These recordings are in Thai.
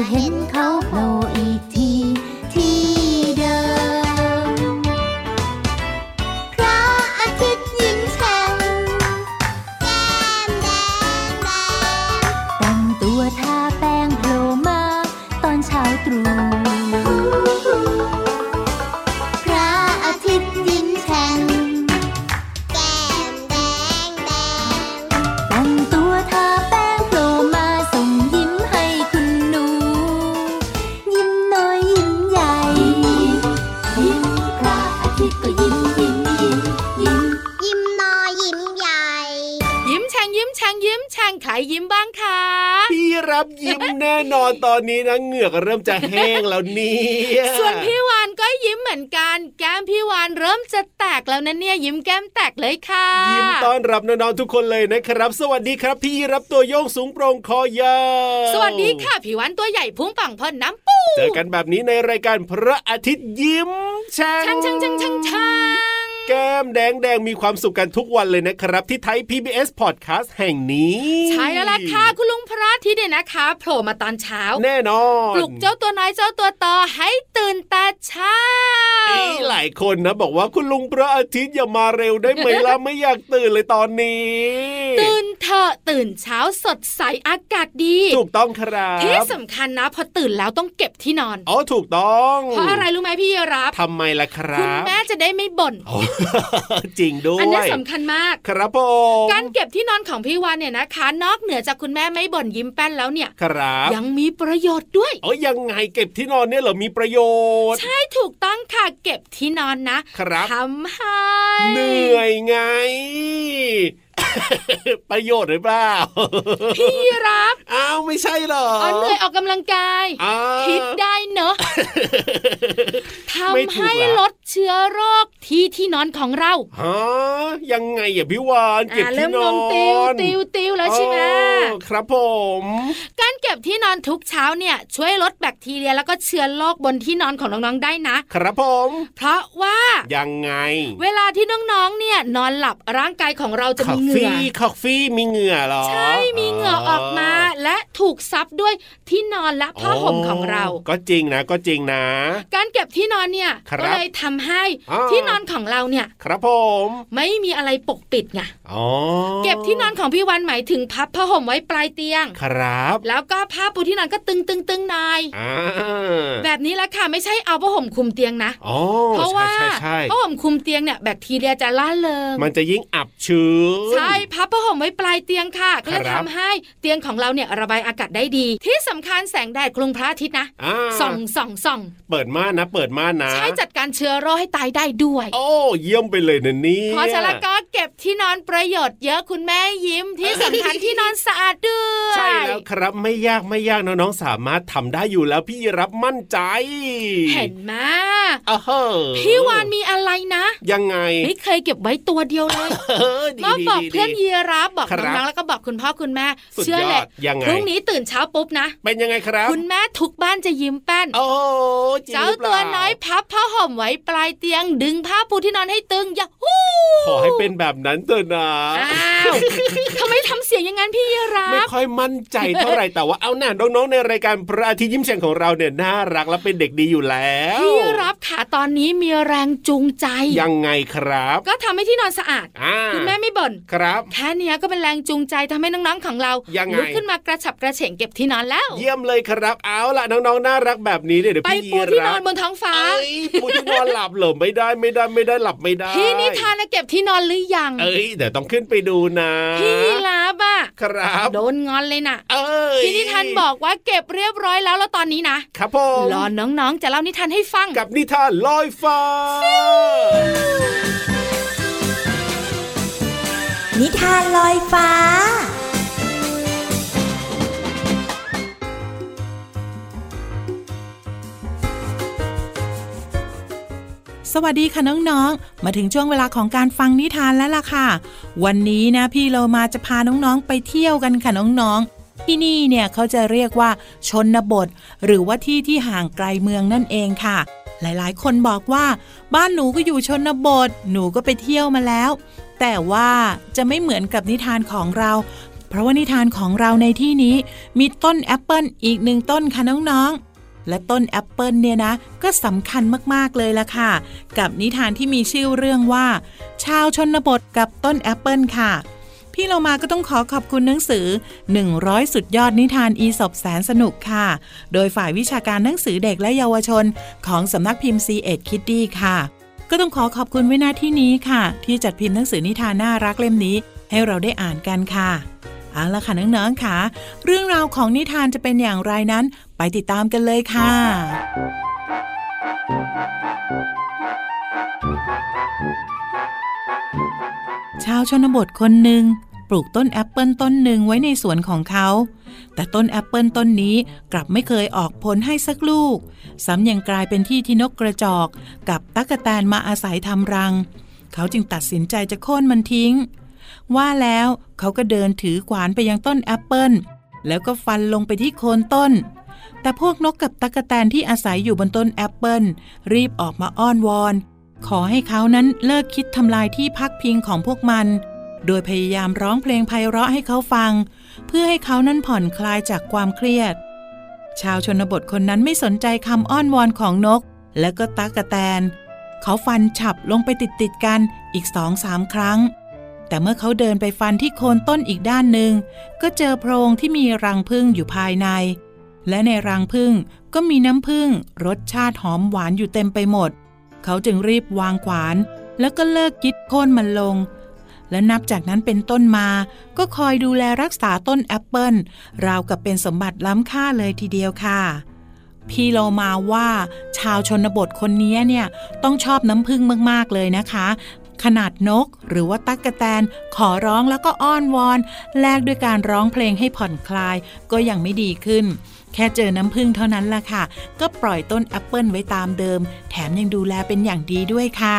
ก็ ใครยิ้มบ้างคะพี่รับยิ้มแน่นอนตอนนี้นะเหงือกเริ่มจะแห้งแล้วเนี่ยส่วนพี่วานก็ยิ้มเหมือนกัน แก้มพี่วานเริ่มจะแตกแล้วนะเนี่ยยิ้มแก้มแตกเลยค่ะ ยิ้มต้อนรับน้องๆทุกคนเลยนะครับ สวัสดีครับ พี่รับตัวโยงสูงโปร่งคอยาวสวัสดีค่ะพี่วานตัวใหญ่พุงปังพอนน้ำปูเจอกันแบบนี้ในรายการพระอาทิตย์ยิ้มแฉ่ช่างช่างช่างช่างช่าง แก้มแดงแดงมีความสุขกันทุกวันเลยนะครับ ที่ไทย PBS Podcast แห่งนี้ ใช่แล้วล่ะค่ะคุณลุงพระอาทิตย์เนี่ยนะคะโผล่มาตอนเช้า แน่นอนปลุกเจ้าตัวน้อยเจ้าตัวโตให้ตื่นแต่เช้าเอ้ยหลายคนนะบอกว่าคุณลุงพระอาทิตย์อย่ามาเร็วได้ไหมล่ะไม่อยากตื่นเลยตอนนี้ ตื่นเถอะตื่นเช้าสดใสอากาศดี ถูกต้องครับที่สำคัญนะ พอตื่นแล้วต้องเก็บที่นอนอ๋อถูกต้อง เพราะอะไรรู้ไหมพี่รับทำไมล่ะครัคุณบแม่จะได้ไม่บ่นโอ้จริงด้วย อันนี้สำคัญมาก ครับผมการเก็บที่นอนของพี่วานเนี่ยนะคะ นอกเหนือจากคุณแม่ไม่บ่นยิ้มแป้นแล้วเนี่ย ครับ ยังมีประโยชน์ด้วยเอ้ยยังไงเก็บที่นอนเนี่ยเหรอมีประโยชน์ ใช่ถูกต้องค่ะเก็บที่นอนนะครับทำให้เหนื่อยไง ประโยชน์หรือเปล่า พี่รับอ้าวไม่ใช่เหรออ๋อเหนื่อยออกกำลังกายอ้าวคิดได้เนอะไม่ทำถูกให้ละลดเชื้อโรคที่ที่นอนของเราฮะยังไงอะพี่วานเก็บอ่าที่เริ่มนงองนติวติวติวแล้วใช่ไหมอ๋อครับผม การเก็บที่นอนทุกเช้าเนี่ย ช่วยลดแบคทีเรียแล้วก็เชื้อโรคบนที่นอนของน้องๆได้นะ ครับผม เพราะว่ายังไง เวลาที่น้องๆเนี่ยนอนหลับร่างกายของเราจะคอมีฟเหงื่ฟี่อคอฟฟี่มีเหงื่อเหรอ ใช่ มีเหงื่อออกมา และถูกซับด้วยที่นอนและผ้าห่มของเรา ก็จริงนะ ก็จริงนะ การเก็บที่นอนเนี่ยครับก็เลยทำำให้อ่าที่นอนของเราเนี่ย ครับผม ไม่มีอะไรปกปิดไงอ๋อเก็บที่นอนของพี่วันหมายถึงพับผ้าห่มไว้ปลายเตียง ครับ แล้วก็ผ้าปูที่นอนก็ตึงตึงตึงนายอ่าแบบนี้ละค่ะไม่ใช่เอาผ้าห่มคลุมเตียงนะอ๋อเพราะว่าใช่ใช่ผ้าห่มคลุมเตียงเนี่ยแบคทีเรียจะล่าเริงมันจะยิ่งอับชื้นใช่พับผ้าห่มไว้ปลายเตียงค่ะก็จะครับทำให้เตียงของเราเนี่ยระบายอากาศได้ดี ที่สำคัญแสงแดดคลุมพระอาทิตย์นะอ่าส่องส่องส่องเปิดม่านนะ เปิดม่านนะ ใช้จัดการเชื้อโรคให้ตายได้ด้วย โอ้เยี่ยมไปเลยนะเนี่ยเพราะฉะนั้นก็เก็บที่นอนประโยชน์เยอะคุณแม่ยิ้มที่สำคัญที่นอนสะอาดด้วยใช่แล้วครับไม่ยากไม่ยากน้องๆสามารถทำได้อยู่แล้วพี่รับมั่นใจ เห็นไหมอ้าวเฮ้อพี่วานมีอะไรนะ ยังไง ไม่เคยเก็บไว้ตัวเดียวเลยเออดีมาดีบอกดีเพื่อนดียีราฟบอกครับน้องๆแล้วก็บอกคุณพ่อคุณแม่สุดเชื่อยอดแหละยังไงพรุ่งนี้ตื่นเช้าปุ๊บนะ เป็นยังไงครับ คุณแม่ทุกบ้านจะยิ้มแป้น โอ้จริงเจ้าหรือปล่ตัวน้อยพับผ้าห่มไว้ปลายเตียง ดึงผ้าปูที่นอนให้ตึงอย่าฮู้ขอให้เป็นแบบนั้นเถอะนะอ้าวทำไมทำเสียงอย่างนั้นพี่ยีราไม่ฟค่อยมั่นใจเท่าไหร่แต่ว่าเอาหน่าน้องๆในรายการพระอาทิตย์ยิ้มแฉ่งของเราเนี่ยน่ารักและเป็นเด็กดีอยู่แล้วพี่ยีรับขาตอนนี้มีแรงจูงใจยังไงครับ ก็ทำให้ที่นอนสะอาดอ่าคุณแม่ไม่บ่นครับแค่เนี้ยก็เป็นแรงจูงใจทำให้น้องๆของเรายังไงลุกขึ้นมากระฉับกระเฉงเก็บที่นอนแล้ว เยี่ยมเลยครับเอาล่ะน้องๆน่ารักแบบนี้เนี่ยเดี๋ยวไปพี่ปูยีที่นรัอนบบนท้องฟ้าเอ้ยปูที่นอนหลับเหรอไม่ได้ไม่ได้ไม่ได้หลับไม่ได้พี่นิทานนะเก็บที่นอนหรือยัง เอ้ยเดี๋ยวต้องขึ้นไปดูนะพี่ยีราบอะครับโดนงอนเลยน่ะเอ้ยพี่นิทานบอกว่าเก็บเรียบร้อยแล้วแล้วตอนนี้นะครับผมรอน้องๆจะเล่านิทานให้ฟังกับนิทานลอยฟ้า นิทานลอยฟ้า สวัสดีค่ะน้องๆ มาถึงช่วงเวลาของการฟังนิทานแล้วล่ะค่ะ วันนี้นะพี่เรามาจะพาน้องๆไปเที่ยวกันค่ะน้องๆ ที่นี่เนี่ยเขาจะเรียกว่าชนบท หรือว่าที่ที่ห่างไกลเมืองนั่นเองค่ะ หลายๆ คนบอกว่า บ้านหนูก็อยู่ชนบท หนูก็ไปเที่ยวมาแล้ว แต่ว่าจะไม่เหมือนกับนิทานของเรา เพราะว่านิทานของเราในที่นี้มีต้นแอปเปิลอีกหนึ่งต้นค่ะน้องๆ และต้นแอปเปิลเนี่ยนะ ก็สำคัญมากๆเลยละค่ะ กับนิทานที่มีชื่อเรื่องว่า ชาวชนบทกับต้นแอปเปิลค่ะที่เอามาก็ต้องขอขอบคุณหนังสือ 100 สุดยอดนิทานอีสบแสนสนุกค่ะ โดยฝ่ายวิชาการหนังสือเด็กและเยาวชน ของสำนักพิมพ์ C ีเอ็ดคิดดี้ค่ะ ก็ต้องขอขอบคุณไว้หน้าที่นี้ค่ะ ที่จัดพิมพ์หนังสือนิทานน่ารักเล่มนี้ ให้เราได้อ่านกันค่ะเอาละค่ะน้องๆค่ะ เรื่องราวของนิทานจะเป็นอย่างไรนั้น ไปติดตามกันเลยค่ะชาวชนบทคนหนึ่งปลูกต้นแอปเปิลต้นหนึ่งไว้ในสวนของเขา แต่ต้นแอปเปิลต้นนี้กลับไม่เคยออกผลให้สักลูกซ้ำยังกลายเป็นที่ที่นกกระจอกกับตั๊กแตนมาอาศัยทำรัง เขาจึงตัดสินใจจะโค่นมันทิ้ง ว่าแล้วเขาก็เดินถือขวานไปยังต้นแอปเปิลแล้วก็ฟันลงไปที่โคนต้น แต่พวกนกกับตั๊กแตนที่อาศัยอยู่บนต้นแอปเปิลรีบออกมาอ้อนวอน ขอให้เขานั้นเลิกคิดทำลายที่พักพิงของพวกมัน โดยพยายามร้องเพลงไพเราะให้เขาฟัง เพื่อให้เขานั้นผ่อนคลายจากความเครียด ชาวชนบทคนนั้นไม่สนใจคำอ้อนวอนของนก และก็ตั๊กแตน เขาฟันฉับลงไปติดติดๆกันอีกสองสามครั้ง แต่เมื่อเขาเดินไปฟันที่โคนต้นอีกด้านหนึ่งก็เจอโพรงที่มีรังผึ้งอยู่ภายใน และในรังผึ้งก็มีน้ำผึ้งรสชาติหอมหวานอยู่เต็มไปหมด เขาจึงรีบวางขวาน แล้วก็เลิกคิดโค่นมันลง และนับจากนั้นเป็นต้นมา ก็คอยดูแลรักษาต้นแอปเปิลราวกับเป็นสมบัติล้ำค่าเลยทีเดียวค่ะพี่โลมาว่าชาวชนบทคนนี้เนี่ยต้องชอบน้ำผึ้งมาก ๆ เลยนะคะ ขนาดนกหรือว่าตั๊กแตน ขอร้องแล้วก็อ้อนวอน แลกด้วยการร้องเพลงให้ผ่อนคลาย ก็ยังไม่ดีขึ้น แค่เจอน้ำผึ้งเท่านั้นล่ะค่ะ ก็ปล่อยต้นแอปเปิลไว้ตามเดิม แถมยังดูแลเป็นอย่างดีด้วยค่ะ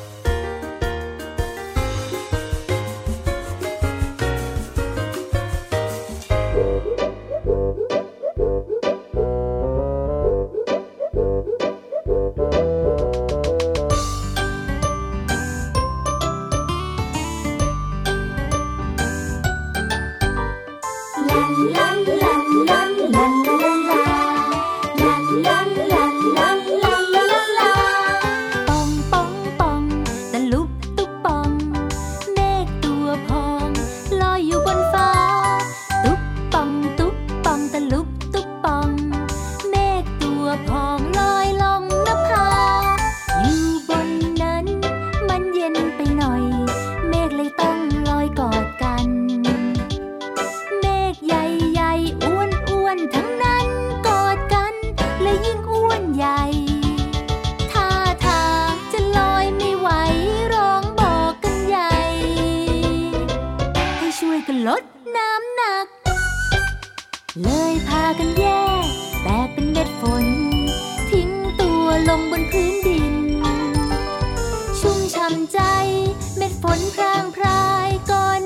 เลยพากันแยกแตกเป็นเม็ดฝน ทิ้งตัวลงบนพื้นดิน ชุ่มช่ำใจ เม็ดฝนพรางพรายก่อน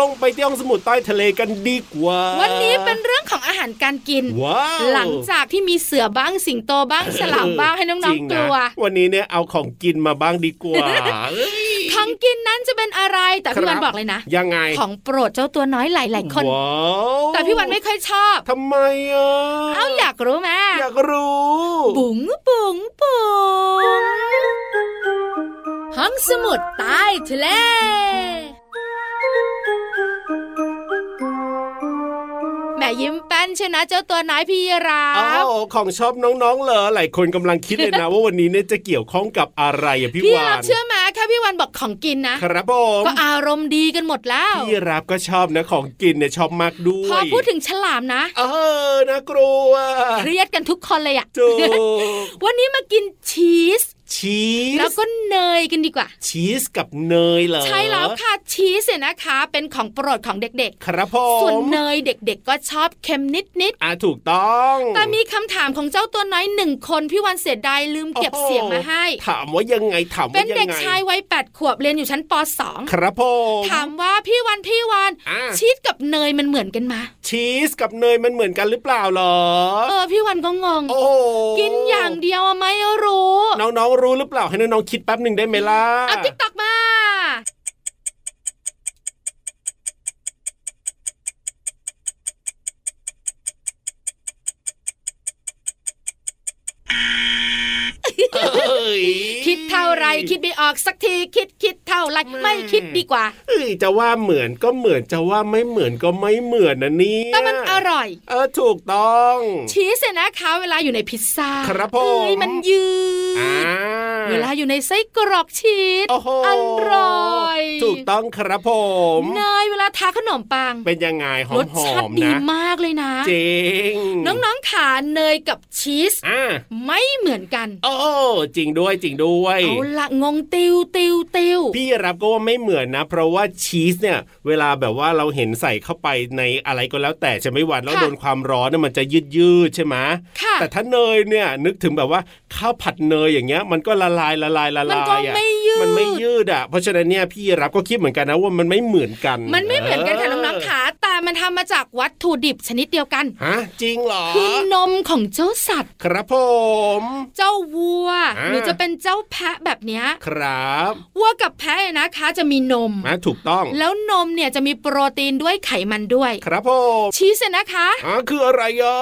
ลลงไปที่ห้องสมุดใต้ทะเลกันดีกว่า วันนี้เป็นเรื่องของอาหารการกินว้าวหลังจากที่มีเสือบ้างสิงโตบ้างฉลามบ้างให้น้จองริๆกลัวนะวันนี้เนี่ยเอาของกินมาบ้างดีกว่าเอ้ยของกินนั้นจะเป็นอะไรแต่พี่ครับวันบอกเลยนะ ยังไงของโปรดเจ้าตัวน้อยหลายๆคนว้าวแต่พี่วันไม่ค่อยชอบทำไมอะเอ้าอยากรู้ไหมอยากรู้ บุ๋งบุ๋งบุ๋งห้องสมุดใต้ทะเล แม่ยิ้มแป้นชนะเจ้าตัวน้อยพี่ราอ้าบวของชอบน้องๆเหรอหลายคนกำลังคิดเลยนะ ว่าวันนี้เนี่ยจะเกี่ยวข้องกับอะไรอะพี่พี่วารับนเชื่อไหมแค่พี่วันบอกของกินนะครับผมก็อารมณ์ดีกันหมดแล้วพี่รับก็ชอบนะของกินเนี่ยชอบมากด้วยพอพูดถึงฉลามนะ เออนะกลัวเครียดกันทุกคนเลยอะจูวันนี้มากินชีส ชีสแล้วก็เนยกันดีกว่า ชีสกับเนยเหรอ ใช่แล้วค่ะชีสเนี่ยนะคะ เป็นของโปรดของเด็กครับผๆส่วนมเนยเด็กๆ ก็ชอบเค็มนิดอะถูกต้องๆแต่มีคำถามของเจ้าตัวน้อยหนึ่งคนพี่วันเสียดายลืมเก็บโอ้โหเสียงมาให้ ถามว่ายังไงถามเป็ว่านยังไงเด็กชายวัยแปดขวบเรียนอยู่ชั้นป .2 ครับผมถามว่าพี่วันพี่วันอะชีสกับเนยมันเหมือนกันไหมชีสกับเนยมันเหมือนกันหรือเปล่าเหรอ เออพี่วันก็งงโอ้โหกินอย่างเดียวอะไม่รู้ น้องๆรู้หรือเปล่าให้น้องๆคิดแป๊บหนึ่งได้ไหมล่ะเอาติ๊กต คิดไม่ออกสักทีคิดคิดเท่าไรไม่คิดดีกว่าเอ้ยจะว่าเหมือนก็เหมือนจะว่าไม่เหมือนก็ไม่เหมือนนะเนี่ยแต่มันอร่อย เออถูกต้อง ชีสเนี่ยนะคะเวลาอยู่ในพิซซ่าครับผมเอ้ยมันยือ่าดเวลาอยู่ในไส้กรอกชีสโอ้โหอร่อย ถูกต้องครับผมเนยเวลาทาขนมปัง เป็นยังไงหอรมสหอชาติมดีนะมากเลยนะจริงน้องๆขาเนยกับชีสอ่าไม่เหมือนกัน โอ้จริงด้วยจริงด้วยเอาละงงติวติวติวพี่รับก็ว่าไม่เหมือนนะ เพราะว่าชีสเนี่ย เวลาแบบว่าเราเห็นใส่เข้าไปในอะไรก็แล้วแต่จะไม่หวานแล้วโดนความร้อนเนี่ยมันจะยืดยืดๆใช่ไหมค่ะแต่ถ้าเนยเนี่ยนึกถึงแบบว่าข้าวผัดเนยอย่างเงี้ย มันก็ละลายละลายละมันลาก็ยอะไม่ยืดมันไม่ยืดอะเพราะฉะนั้นเนี่ยพี่รับก็คิดเหมือนกันนะว่ามันไม่เหมือนกัน มันไม่เหมือนกันค่ะน้องๆขาแต่ มันมันทำมาจากวัตถุดิบชนิดเดียวกันฮะจริงเหรอคือนมของเจ้าสัตว์ ครับผม เจ้าวัวอ่าหรือจะเป็นเจ้าแพะแบบเนี้ยครับวัวกับแพะเนี่ยนะคะจะมีนมอะถูกต้อง แล้วนมเนี่ยจะมีโปรตีนด้วยไขมันด้วย ครับผมชีสเนี่ยนะคะอ่าคืออะไรอะ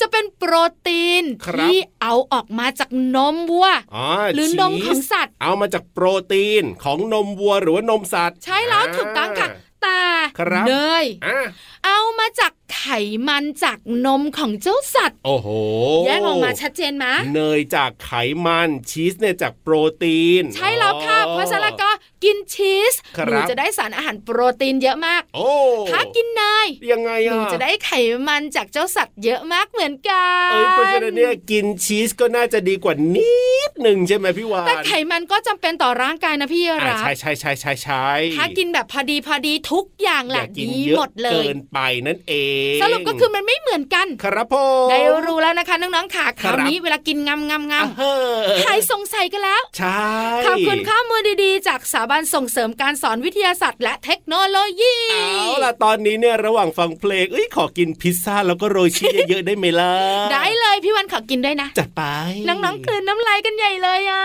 จะเป็นโปรตีนครับที่เอาออกมาจากนมวัวอ๋อหรือนมของชีสสัตว์ เอามาจากโปรตีนของนมวัวหรือว่านมสัตว์ ใช่แล้วถูกต้องค่ะ แต่ครับเนยอะเอามาจากไขมันจากนมของเจ้าสัตว์ โอ้โห แยกออกมาชัดเจนไหมเนยจากไขมันชีสเนี่ยจากโปรตีน ใช่แล้วค่ะอ๋อเพราะฉะนั้นก็ กินชีสครับหนูจะได้สารอาหารโปรตีนเยอะมากโอ้ถ้ากินเนยยังไงหอะนูจะได้ไขมันจากเจ้าสัตว์เยอะมากเหมือนกันเอ้ยเพราะฉะนั้นเนี่ยกินชีสก็น่าจะดีกว่านิดหนึ่งใช่ไหมพี่วานแต่ไขมันก็จำเป็นต่อร่างกายนะพี่อะรับใช่ใช่ใช่ใช่ใช่ถ้ากินแบบพอดีพอดีทุกอย่างแหอย่าละกินดีเยอะหมดเลยเกินไปนั่นเองสรุปก็คือมันไม่เหมือนกัน ครับผมได้รู้แล้วนะคะน้องๆค่ะคครัราบวนี้เวลากินงำงำงอะเฮ้ำใครสงสัยกันแล้วใช่ขอบคุณข้อมูลดีๆ จากสถาบันส่งเสริมการสอนวิทยาศาสตร์และเทคโนโลยีเอาล่ะตอนนี้เนี่ยระหว่างฟังเพลงเอ้ยขอกินพิซซ่าแล้วก็โรยชีสเยอะๆได้ไหมล่ะได้เลยพี่วันขอกินด้วยนะจัดไปน้องๆกลืนน้ำลายกันใหญ่เลยอะ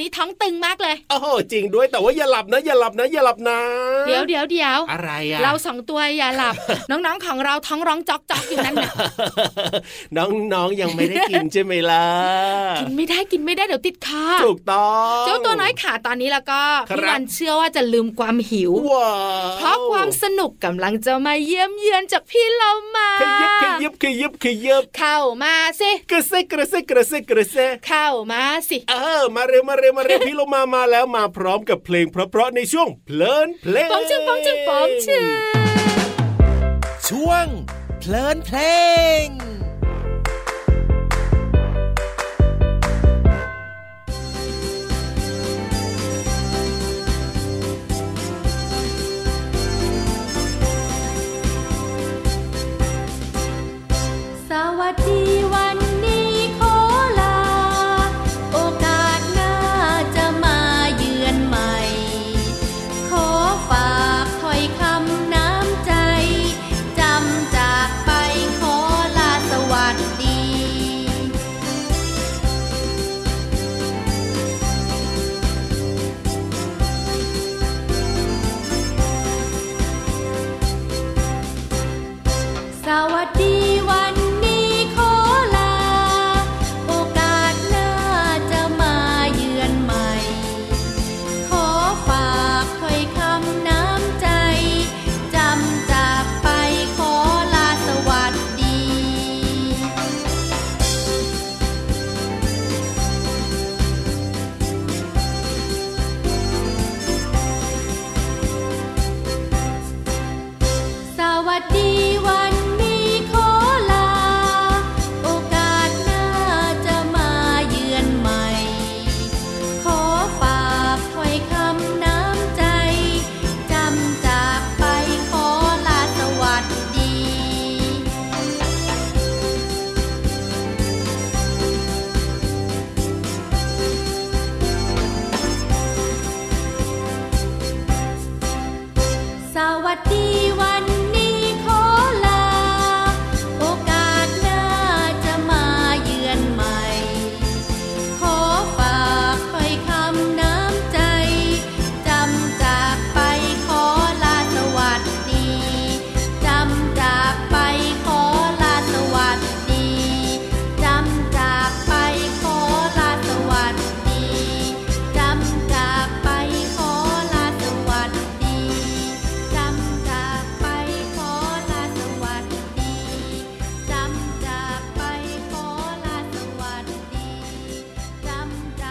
นี้ท้องตึงมากเลย โอ้โหจริงด้วยแต่ว่าอย่าหลับนะอย่าหลับนะอย่าหลับนะ เดี๋ยวเดี๋ยวเดี๋ยวอะไรอะเราสองตัวอย่าหลับ น้องๆของเราท้องร้องจอกจอกอยู่นั่นน่ะน้องๆยังไม่ได้กินใช่ไหมล่ะกินไม่ได้กินไม่ได้เดี๋ยวติดคอถูกต้องเจ้าตัวน้อยขาตอนนี้แล้วก็ครับพี่วันเชื่อว่าจะลืมความหิวว้าวเพราะความสนุกกำลังจะมาเยี่ยมเยือนจากพี่เรามาขยิบขยิบขยิบขยิบเข้ามาสิกระเซกระเซกระเซกระเซเข้ามาสิ เออมาเร็วมาเร็วมาเร็วพี่โลมามาแล้วมาพร้อมกับเพลงเพราะๆในช่วงเพลินเพลงปองชึงปองชึงปองชึงช่วงเพลินเพลง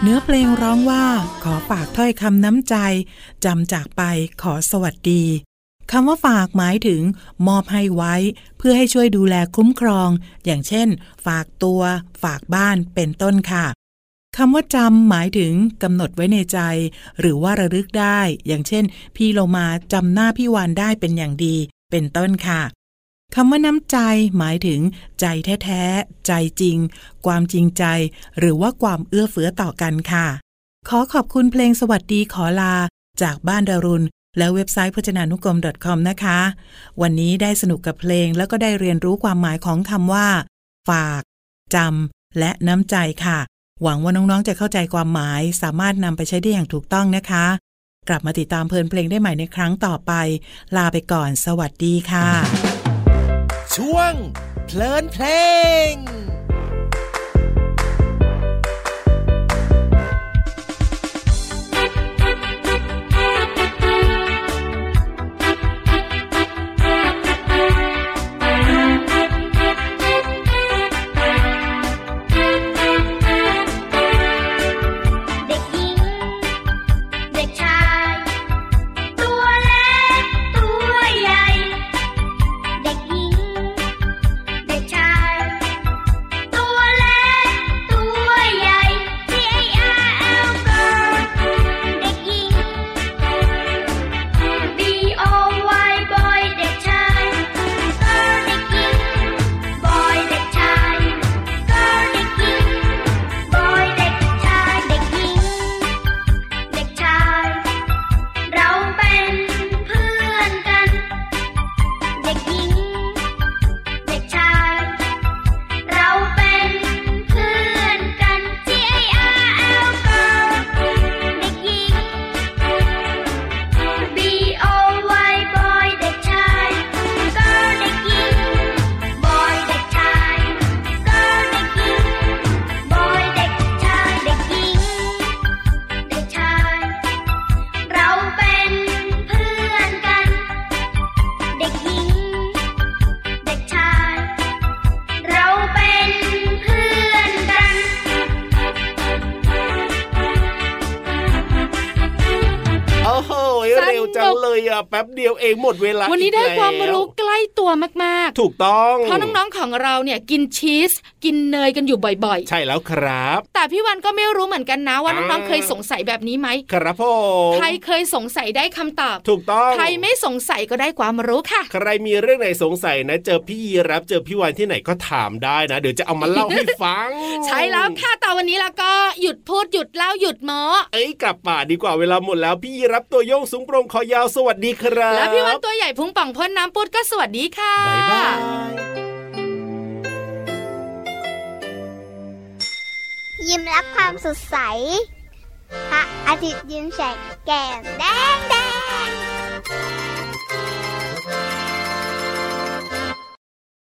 เนื้อเพลงร้องว่า ขอฝากถ้อยคำน้ำใจจำจากไปขอสวัสดีคำว่าฝากหมายถึง มอบให้ไว้ เพื่อให้ช่วยดูแลคุ้มครอง อย่างเช่น ฝากตัว ฝากบ้านเป็นต้นค่ะคำว่าจำหมายถึงกำหนดไว้ในใจ หรือว่าระลึกได้ อย่างเช่น พี่โลมาจำหน้าพี่วานได้เป็นอย่างดี เป็นต้นค่ะ คำว่าน้ำใจหมายถึงใจแท้ๆ ใจจริง ความจริงใจ หรือว่าความเอื้อเฟื้อต่อกันค่ะ ขอขอบคุณเพลงสวัสดีขอลา จากบ้านดารุณ และเว็บไซต์พจนานุกรม .com นะคะ วันนี้ได้สนุกกับเพลงแล้วก็ได้เรียนรู้ความหมายของคำว่า ฝากจำและน้ำใจค่ะ หวังว่าน้องๆ จะเข้าใจความหมาย สามารถนำไปใช้ได้อย่างถูกต้องนะคะ กลับมาติดตามเพลินเพลงได้ใหม่ในครั้งต่อไป ลาไปก่อน สวัสดีค่ะ ช่วงเพลินเพลง เลยอะแป๊บเดียวเองหมดเวลาวันนี้ได้อีกความแล้รู้ใกล้ตัวมากถูกต้องๆเพราะน้องๆของเราเนี่ยกินชีส กินเนยกันอยู่บ่อยใช่แล้วครับๆแต่พี่วันก็ไม่รู้เหมือนกันนะว่าน้องอ่าๆเคยสงสัยแบบนี้ไหมครับผมใครเคยสงสัยได้คำตอบ ถูกต้อง ใครไม่สงสัยก็ได้ความรู้ค่ะ ใครมีเรื่องไหนสงสัยนะ เจอพี่ยีรับเจอพี่วันที่ไหนก็ถามได้นะ เดี๋ยวจะเอามาเล่าให้ฟัง ใช่แล้วค่ะแต่วันนี้แล้วก็หยุดพูดหยุดเล่าหยุดหมอเอ้ยกลับป่าดีกว่าเวลาหมดแล้วพี่ยีรับตัวโยงสูงโปรงคอยาวสวัสดีครับ แล้วพี่วันตัวใหญ่พุงป่องพ่นน้ำปุดก็สวัสดีค่ะบ๊ายบายยิ้มรับความสดใสพระอาทิตย์ยิ้มแฉกแก้มแดงแดง